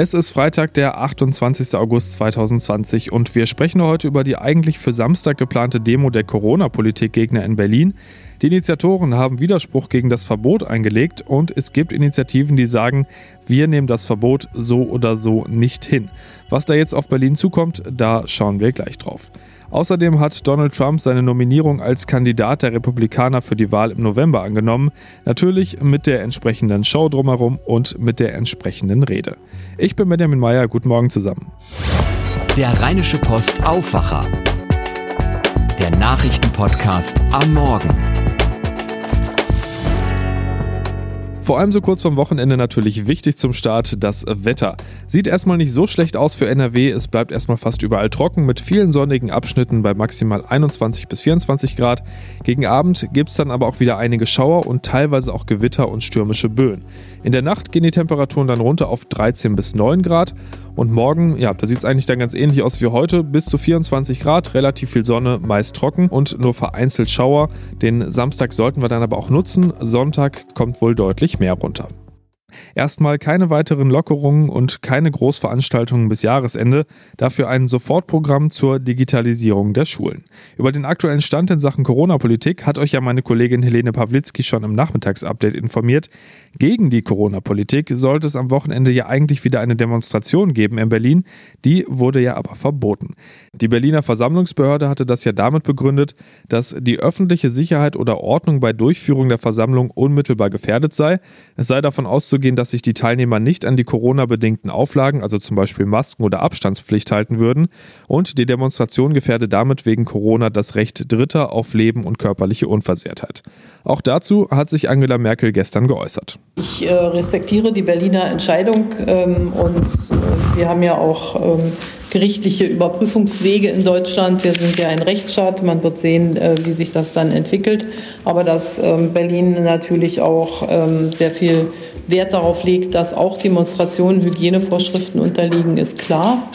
Es ist Freitag, der 28. August 2020 und wir sprechen heute über die eigentlich für Samstag geplante Demo der Corona-Politikgegner in Berlin. Die Initiatoren haben Widerspruch gegen das Verbot eingelegt und es gibt Initiativen, die sagen, wir nehmen das Verbot so oder so nicht hin. Was da jetzt auf Berlin zukommt, da schauen wir gleich drauf. Außerdem hat Donald Trump seine Nominierung als Kandidat der Republikaner für die Wahl im November angenommen, natürlich mit der entsprechenden Show drumherum und mit der entsprechenden Rede. Ich bin Benjamin Meyer, guten Morgen zusammen. Der Rheinische Post Aufwacher. Der Nachrichtenpodcast am Morgen. Vor allem so kurz vom Wochenende natürlich wichtig zum Start das Wetter. Sieht erstmal nicht so schlecht aus für NRW, es bleibt erstmal fast überall trocken mit vielen sonnigen Abschnitten bei maximal 21 bis 24 Grad. Gegen Abend gibt es dann aber auch wieder einige Schauer und teilweise auch Gewitter und stürmische Böen. In der Nacht gehen die Temperaturen dann runter auf 13 bis 9 Grad und morgen, ja, da sieht es eigentlich dann ganz ähnlich aus wie heute, bis zu 24 Grad, relativ viel Sonne, meist trocken und nur vereinzelt Schauer. Den Samstag sollten wir dann aber auch nutzen. Sonntag kommt wohl deutlich mehr runter. Erstmal keine weiteren Lockerungen und keine Großveranstaltungen bis Jahresende, dafür ein Sofortprogramm zur Digitalisierung der Schulen. Über den aktuellen Stand in Sachen Corona-Politik hat euch ja meine Kollegin Helene Pawlitzki schon im Nachmittagsupdate informiert. Gegen die Corona-Politik sollte es am Wochenende ja eigentlich wieder eine Demonstration geben in Berlin, die wurde ja aber verboten. Die Berliner Versammlungsbehörde hatte das ja damit begründet, dass die öffentliche Sicherheit oder Ordnung bei Durchführung der Versammlung unmittelbar gefährdet sei. Es sei davon auszugehen, dass sich die Teilnehmer nicht an die Corona-bedingten Auflagen, also zum Beispiel Masken oder Abstandspflicht halten würden. Und die Demonstration gefährde damit wegen Corona das Recht Dritter auf Leben und körperliche Unversehrtheit. Auch dazu hat sich Angela Merkel gestern geäußert. Ich äh, respektiere die Berliner Entscheidung ähm, und äh, wir haben ja auch ähm, gerichtliche Überprüfungswege in Deutschland. Wir sind ja ein Rechtsstaat. Man wird sehen, äh, wie sich das dann entwickelt. Aber dass ähm, Berlin natürlich auch ähm, sehr viel Wert darauf legt, dass auch Demonstrationen Hygienevorschriften unterliegen, ist klar.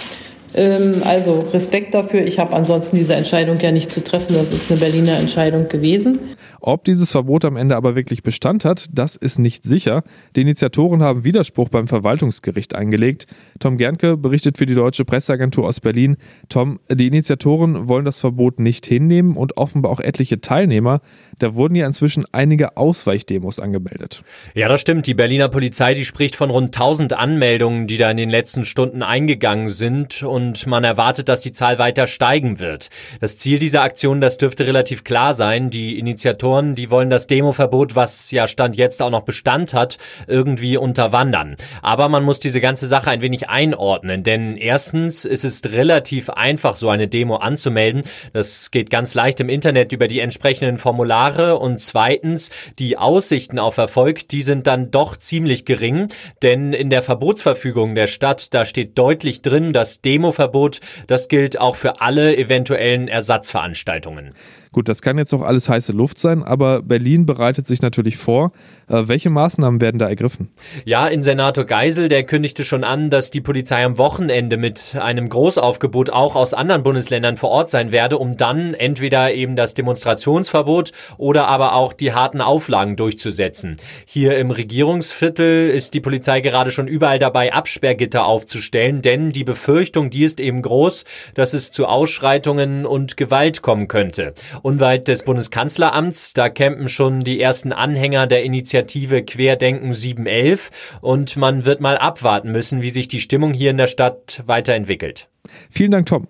Ähm, also Respekt dafür. Ich habe ansonsten diese Entscheidung ja nicht zu treffen. Das ist eine Berliner Entscheidung gewesen. Ob dieses Verbot am Ende aber wirklich Bestand hat, das ist nicht sicher. Die Initiatoren haben Widerspruch beim Verwaltungsgericht eingelegt. Tom Gernke berichtet für die Deutsche Presseagentur aus Berlin. Tom, die Initiatoren wollen das Verbot nicht hinnehmen und offenbar auch etliche Teilnehmer. Da wurden ja inzwischen einige Ausweichdemos angemeldet. Ja, das stimmt. Die Berliner Polizei, die spricht von rund 1000 Anmeldungen, die da in den letzten Stunden eingegangen sind und man erwartet, dass die Zahl weiter steigen wird. Das Ziel dieser Aktion, das dürfte relativ klar sein. Die Initiatoren die wollen das Demoverbot, was ja Stand jetzt auch noch Bestand hat, irgendwie unterwandern. Aber man muss diese ganze Sache ein wenig einordnen, denn erstens ist es relativ einfach, so eine Demo anzumelden. Das geht ganz leicht im Internet über die entsprechenden Formulare und zweitens, die Aussichten auf Erfolg, die sind dann doch ziemlich gering, denn in der Verbotsverfügung der Stadt, da steht deutlich drin, das Demoverbot, das gilt auch für alle eventuellen Ersatzveranstaltungen. Gut, das kann jetzt auch alles heiße Luft sein, aber Berlin bereitet sich natürlich vor. Äh, welche Maßnahmen werden da ergriffen? Ja, in Senator Geisel, der kündigte schon an, dass die Polizei am Wochenende mit einem Großaufgebot auch aus anderen Bundesländern vor Ort sein werde, um dann entweder eben das Demonstrationsverbot oder aber auch die harten Auflagen durchzusetzen. Hier im Regierungsviertel ist die Polizei gerade schon überall dabei, Absperrgitter aufzustellen, denn die Befürchtung, die ist eben groß, dass es zu Ausschreitungen und Gewalt kommen könnte. Unweit des Bundeskanzleramts, da campen schon die ersten Anhänger der Initiative Querdenken 711 und man wird mal abwarten müssen, wie sich die Stimmung hier in der Stadt weiterentwickelt. Vielen Dank, Tom.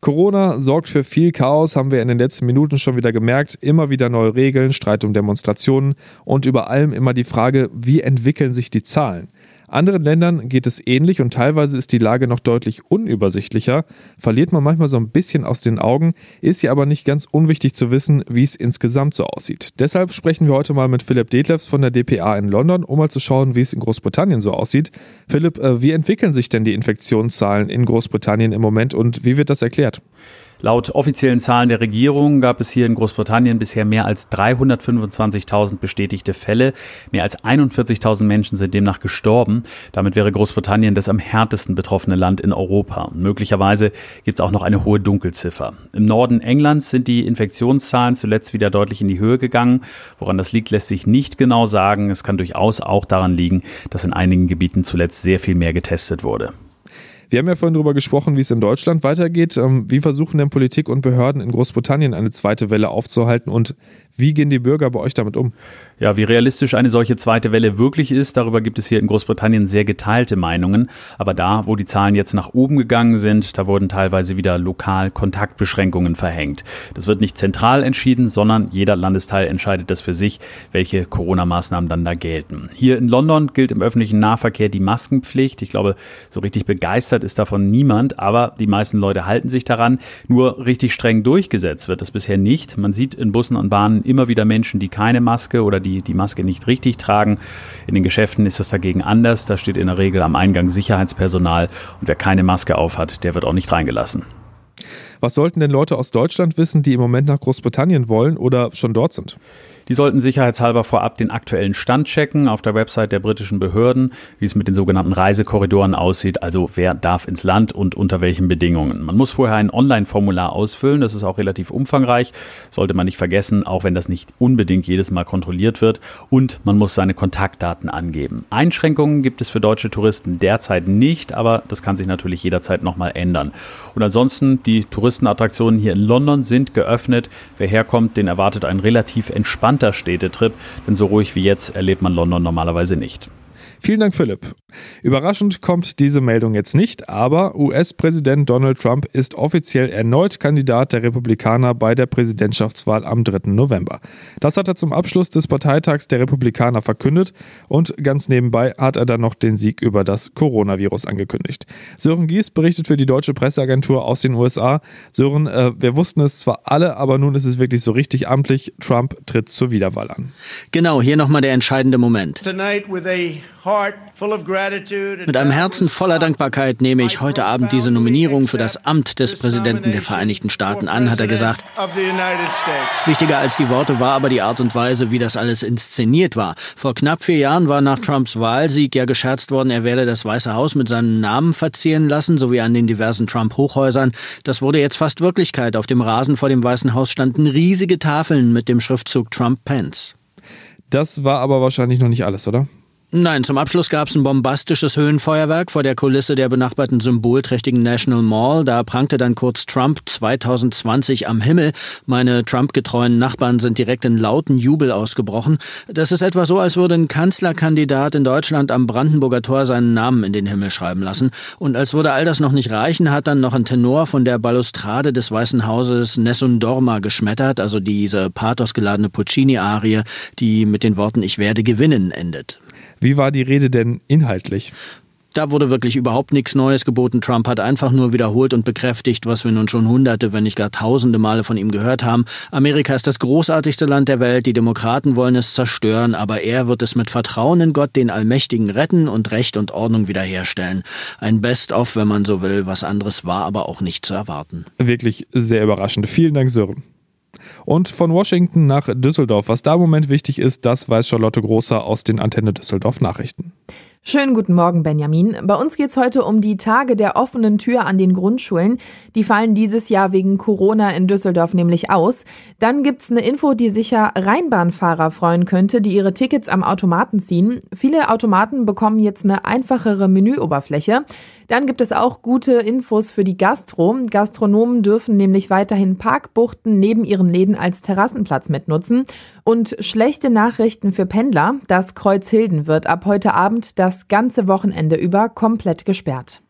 Corona sorgt für viel Chaos, haben wir in den letzten Minuten schon wieder gemerkt. Immer wieder neue Regeln, Streit um Demonstrationen und über allem immer die Frage, wie entwickeln sich die Zahlen? Anderen Ländern geht es ähnlich und teilweise ist die Lage noch deutlich unübersichtlicher, verliert man manchmal so ein bisschen aus den Augen, ist ja aber nicht ganz unwichtig zu wissen, wie es insgesamt so aussieht. Deshalb sprechen wir heute mal mit Philipp Detlefs von der DPA in London, um mal zu schauen, wie es in Großbritannien so aussieht. Philipp, äh, wie entwickeln sich denn die Infektionszahlen in Großbritannien im Moment und wie wird das erklärt? Laut offiziellen Zahlen der Regierung gab es hier in Großbritannien bisher mehr als 325.000 bestätigte Fälle. Mehr als 41.000 Menschen sind demnach gestorben. Damit wäre Großbritannien das am härtesten betroffene Land in Europa. Möglicherweise gibt es auch noch eine hohe Dunkelziffer. Im Norden Englands sind die Infektionszahlen zuletzt wieder deutlich in die Höhe gegangen. Woran das liegt, lässt sich nicht genau sagen. Es kann durchaus auch daran liegen, dass in einigen Gebieten zuletzt sehr viel mehr getestet wurde. Wir haben ja vorhin darüber gesprochen, wie es in Deutschland weitergeht. Ähm, wie versuchen denn Politik und Behörden in Großbritannien eine zweite Welle aufzuhalten und wie gehen die Bürger bei euch damit um? Ja, wie realistisch eine solche zweite Welle wirklich ist, darüber gibt es hier in Großbritannien sehr geteilte Meinungen. Aber da, wo die Zahlen jetzt nach oben gegangen sind, da wurden teilweise wieder lokal Kontaktbeschränkungen verhängt. Das wird nicht zentral entschieden, sondern jeder Landesteil entscheidet das für sich, welche Corona-Maßnahmen dann da gelten. Hier in London gilt im öffentlichen Nahverkehr die Maskenpflicht. Ich glaube, so richtig begeistert ist davon niemand, aber die meisten Leute halten sich daran. Nur richtig streng durchgesetzt wird das bisher nicht. Man sieht in Bussen und Bahnen immer wieder Menschen, die keine Maske oder die die Maske nicht richtig tragen. In den Geschäften ist das dagegen anders. Da steht in der Regel am Eingang Sicherheitspersonal und wer keine Maske aufhat, der wird auch nicht reingelassen. Was sollten denn Leute aus Deutschland wissen, die im Moment nach Großbritannien wollen oder schon dort sind? Die sollten sicherheitshalber vorab den aktuellen Stand checken auf der Website der britischen Behörden, wie es mit den sogenannten Reisekorridoren aussieht, also wer darf ins Land und unter welchen Bedingungen. Man muss vorher ein Online-Formular ausfüllen, das ist auch relativ umfangreich, sollte man nicht vergessen, auch wenn das nicht unbedingt jedes Mal kontrolliert wird. Und man muss seine Kontaktdaten angeben. Einschränkungen gibt es für deutsche Touristen derzeit nicht, aber das kann sich natürlich jederzeit nochmal ändern. Und ansonsten, die Touristenattraktionen hier in London sind geöffnet. Wer herkommt, den erwartet ein relativ entspannter entspannter Städtetrip, denn so ruhig wie jetzt erlebt man London normalerweise nicht. Vielen Dank, Philipp. Überraschend kommt diese Meldung jetzt nicht, aber US-Präsident Donald Trump ist offiziell erneut Kandidat der Republikaner bei der Präsidentschaftswahl am 3. November. Das hat er zum Abschluss des Parteitags der Republikaner verkündet und ganz nebenbei hat er dann noch den Sieg über das Coronavirus angekündigt. Sören Gies berichtet für die deutsche Presseagentur aus den USA. Sören, äh, wir wussten es zwar alle, aber nun ist es wirklich so richtig amtlich. Trump tritt zur Wiederwahl an. Genau, hier nochmal der entscheidende Moment. Tonight with a mit einem Herzen voller Dankbarkeit nehme ich heute Abend diese Nominierung für das Amt des Präsidenten der Vereinigten Staaten an, hat er gesagt. Wichtiger als die Worte war aber die Art und Weise, wie das alles inszeniert war. Vor knapp vier Jahren war nach Trumps Wahlsieg ja gescherzt worden, er werde das Weiße Haus mit seinem Namen verzieren lassen, sowie an den diversen Trump-Hochhäusern. Das wurde jetzt fast Wirklichkeit. Auf dem Rasen vor dem Weißen Haus standen riesige Tafeln mit dem Schriftzug Trump-Pence. Das war aber wahrscheinlich noch nicht alles, oder? Nein, zum Abschluss gab es ein bombastisches Höhenfeuerwerk vor der Kulisse der benachbarten symbolträchtigen National Mall. Da prangte dann kurz Trump 2020 am Himmel. Meine Trump-getreuen Nachbarn sind direkt in lauten Jubel ausgebrochen. Das ist etwa so, als würde ein Kanzlerkandidat in Deutschland am Brandenburger Tor seinen Namen in den Himmel schreiben lassen. Und als würde all das noch nicht reichen, hat dann noch ein Tenor von der Balustrade des Weißen Hauses Nessun Dorma geschmettert, also diese pathosgeladene Puccini-Arie, die mit den Worten Ich werde gewinnen endet. Wie war die Rede denn inhaltlich? Da wurde wirklich überhaupt nichts Neues geboten. Trump hat einfach nur wiederholt und bekräftigt, was wir nun schon hunderte, wenn nicht gar tausende Male von ihm gehört haben. Amerika ist das großartigste Land der Welt, die Demokraten wollen es zerstören, aber er wird es mit Vertrauen in Gott, den Allmächtigen, retten und Recht und Ordnung wiederherstellen. Ein Best-of, wenn man so will, was anderes war aber auch nicht zu erwarten. Wirklich sehr überraschend. Vielen Dank, Sören. Und von Washington nach Düsseldorf. Was da im Moment wichtig ist, das weiß Charlotte Großer aus den Antenne Düsseldorf Nachrichten. Schönen guten Morgen, Benjamin. Bei uns geht es heute um die Tage der offenen Tür an den Grundschulen. Die fallen dieses Jahr wegen Corona in Düsseldorf nämlich aus. Dann gibt es eine Info, die sicher Rheinbahnfahrer freuen könnte, die ihre Tickets am Automaten ziehen. Viele Automaten bekommen jetzt eine einfachere Menüoberfläche. Dann gibt es auch gute Infos für die Gastro. Gastronomen dürfen nämlich weiterhin Parkbuchten neben ihren Läden als Terrassenplatz mitnutzen. Und schlechte Nachrichten für Pendler. Das Kreuz Hilden wird ab heute Abend das das ganze Wochenende über komplett gesperrt.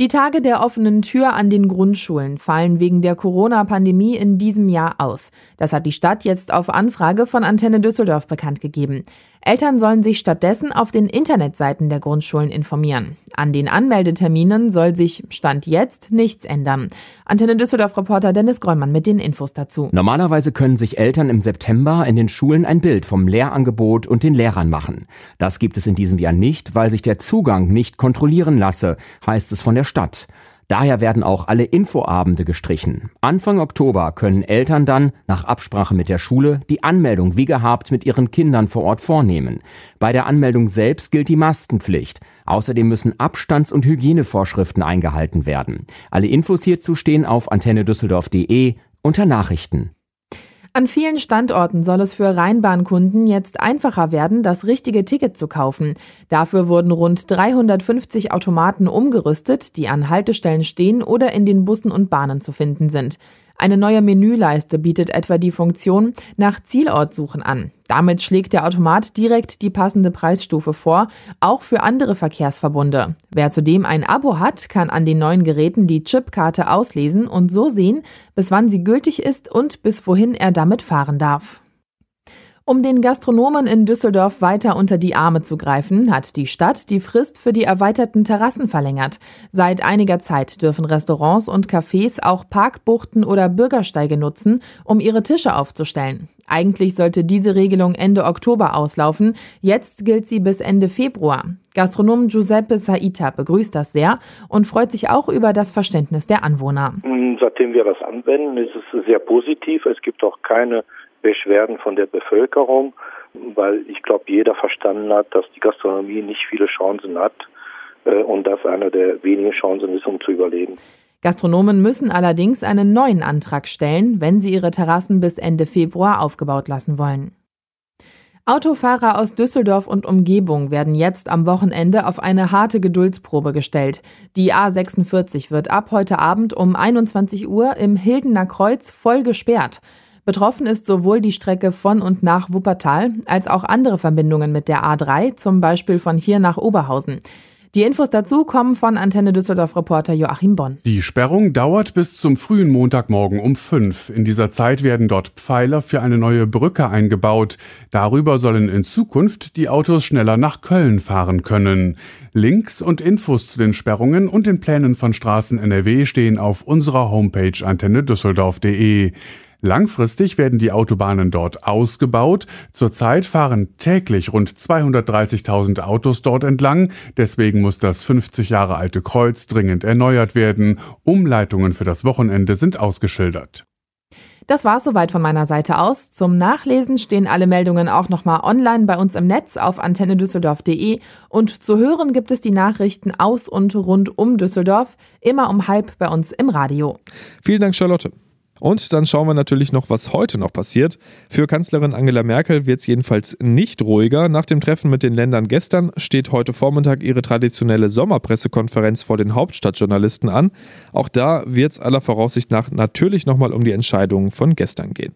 Die Tage der offenen Tür an den Grundschulen fallen wegen der Corona-Pandemie in diesem Jahr aus. Das hat die Stadt jetzt auf Anfrage von Antenne Düsseldorf bekannt gegeben. Eltern sollen sich stattdessen auf den Internetseiten der Grundschulen informieren. An den Anmeldeterminen soll sich Stand jetzt nichts ändern. Antenne Düsseldorf-Reporter Dennis Grollmann mit den Infos dazu. Normalerweise können sich Eltern im September in den Schulen ein Bild vom Lehrangebot und den Lehrern machen. Das gibt es in diesem Jahr nicht, weil sich der Zugang nicht kontrollieren lasse, heißt es von der Stadt. Daher werden auch alle Infoabende gestrichen. Anfang Oktober können Eltern dann, nach Absprache mit der Schule, die Anmeldung wie gehabt mit ihren Kindern vor Ort vornehmen. Bei der Anmeldung selbst gilt die Maskenpflicht. Außerdem müssen Abstands- und Hygienevorschriften eingehalten werden. Alle Infos hierzu stehen auf antennedüsseldorf.de unter Nachrichten. An vielen Standorten soll es für Rheinbahnkunden jetzt einfacher werden, das richtige Ticket zu kaufen. Dafür wurden rund 350 Automaten umgerüstet, die an Haltestellen stehen oder in den Bussen und Bahnen zu finden sind. Eine neue Menüleiste bietet etwa die Funktion nach Zielort suchen an. Damit schlägt der Automat direkt die passende Preisstufe vor, auch für andere Verkehrsverbunde. Wer zudem ein Abo hat, kann an den neuen Geräten die Chipkarte auslesen und so sehen, bis wann sie gültig ist und bis wohin er damit fahren darf. Um den Gastronomen in Düsseldorf weiter unter die Arme zu greifen, hat die Stadt die Frist für die erweiterten Terrassen verlängert. Seit einiger Zeit dürfen Restaurants und Cafés auch Parkbuchten oder Bürgersteige nutzen, um ihre Tische aufzustellen. Eigentlich sollte diese Regelung Ende Oktober auslaufen. Jetzt gilt sie bis Ende Februar. Gastronom Giuseppe Saita begrüßt das sehr und freut sich auch über das Verständnis der Anwohner. Seitdem wir das anwenden, ist es sehr positiv. Es gibt auch keine Beschwerden von der Bevölkerung, weil ich glaube, jeder verstanden hat, dass die Gastronomie nicht viele Chancen hat äh, und das eine der wenigen Chancen ist, um zu überleben. Gastronomen müssen allerdings einen neuen Antrag stellen, wenn sie ihre Terrassen bis Ende Februar aufgebaut lassen wollen. Autofahrer aus Düsseldorf und Umgebung werden jetzt am Wochenende auf eine harte Geduldsprobe gestellt. Die A46 wird ab heute Abend um 21 Uhr im Hildener Kreuz voll gesperrt. Betroffen ist sowohl die Strecke von und nach Wuppertal als auch andere Verbindungen mit der A3, zum Beispiel von hier nach Oberhausen. Die Infos dazu kommen von Antenne Düsseldorf Reporter Joachim Bonn. Die Sperrung dauert bis zum frühen Montagmorgen um fünf. In dieser Zeit werden dort Pfeiler für eine neue Brücke eingebaut. Darüber sollen in Zukunft die Autos schneller nach Köln fahren können. Links und Infos zu den Sperrungen und den Plänen von Straßen NRW stehen auf unserer Homepage antennedüsseldorf.de. Langfristig werden die Autobahnen dort ausgebaut. Zurzeit fahren täglich rund 230.000 Autos dort entlang. Deswegen muss das 50 Jahre alte Kreuz dringend erneuert werden. Umleitungen für das Wochenende sind ausgeschildert. Das war's soweit von meiner Seite aus. Zum Nachlesen stehen alle Meldungen auch nochmal online bei uns im Netz auf antennedüsseldorf.de und zu hören gibt es die Nachrichten aus und rund um Düsseldorf immer um halb bei uns im Radio. Vielen Dank, Charlotte. Und dann schauen wir natürlich noch, was heute noch passiert. Für Kanzlerin Angela Merkel wird es jedenfalls nicht ruhiger. Nach dem Treffen mit den Ländern gestern steht heute Vormittag ihre traditionelle Sommerpressekonferenz vor den Hauptstadtjournalisten an. Auch da wird es aller Voraussicht nach natürlich nochmal um die Entscheidungen von gestern gehen.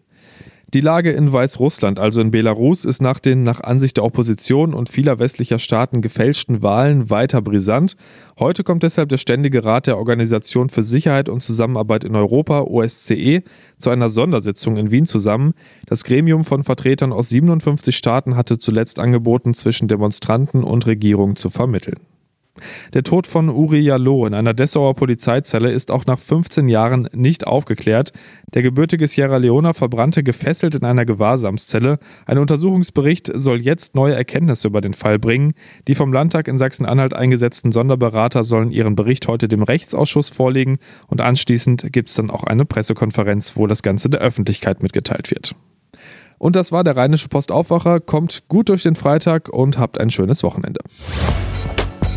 Die Lage in Weißrussland, also in Belarus, ist nach den nach Ansicht der Opposition und vieler westlicher Staaten gefälschten Wahlen weiter brisant. Heute kommt deshalb der Ständige Rat der Organisation für Sicherheit und Zusammenarbeit in Europa, OSCE, zu einer Sondersitzung in Wien zusammen. Das Gremium von Vertretern aus 57 Staaten hatte zuletzt angeboten, zwischen Demonstranten und Regierung zu vermitteln. Der Tod von Uri Jallo in einer Dessauer Polizeizelle ist auch nach 15 Jahren nicht aufgeklärt. Der gebürtige Sierra Leona verbrannte gefesselt in einer Gewahrsamszelle. Ein Untersuchungsbericht soll jetzt neue Erkenntnisse über den Fall bringen. Die vom Landtag in Sachsen-Anhalt eingesetzten Sonderberater sollen ihren Bericht heute dem Rechtsausschuss vorlegen und anschließend gibt es dann auch eine Pressekonferenz, wo das Ganze der Öffentlichkeit mitgeteilt wird. Und das war der Rheinische Postaufwacher. Kommt gut durch den Freitag und habt ein schönes Wochenende.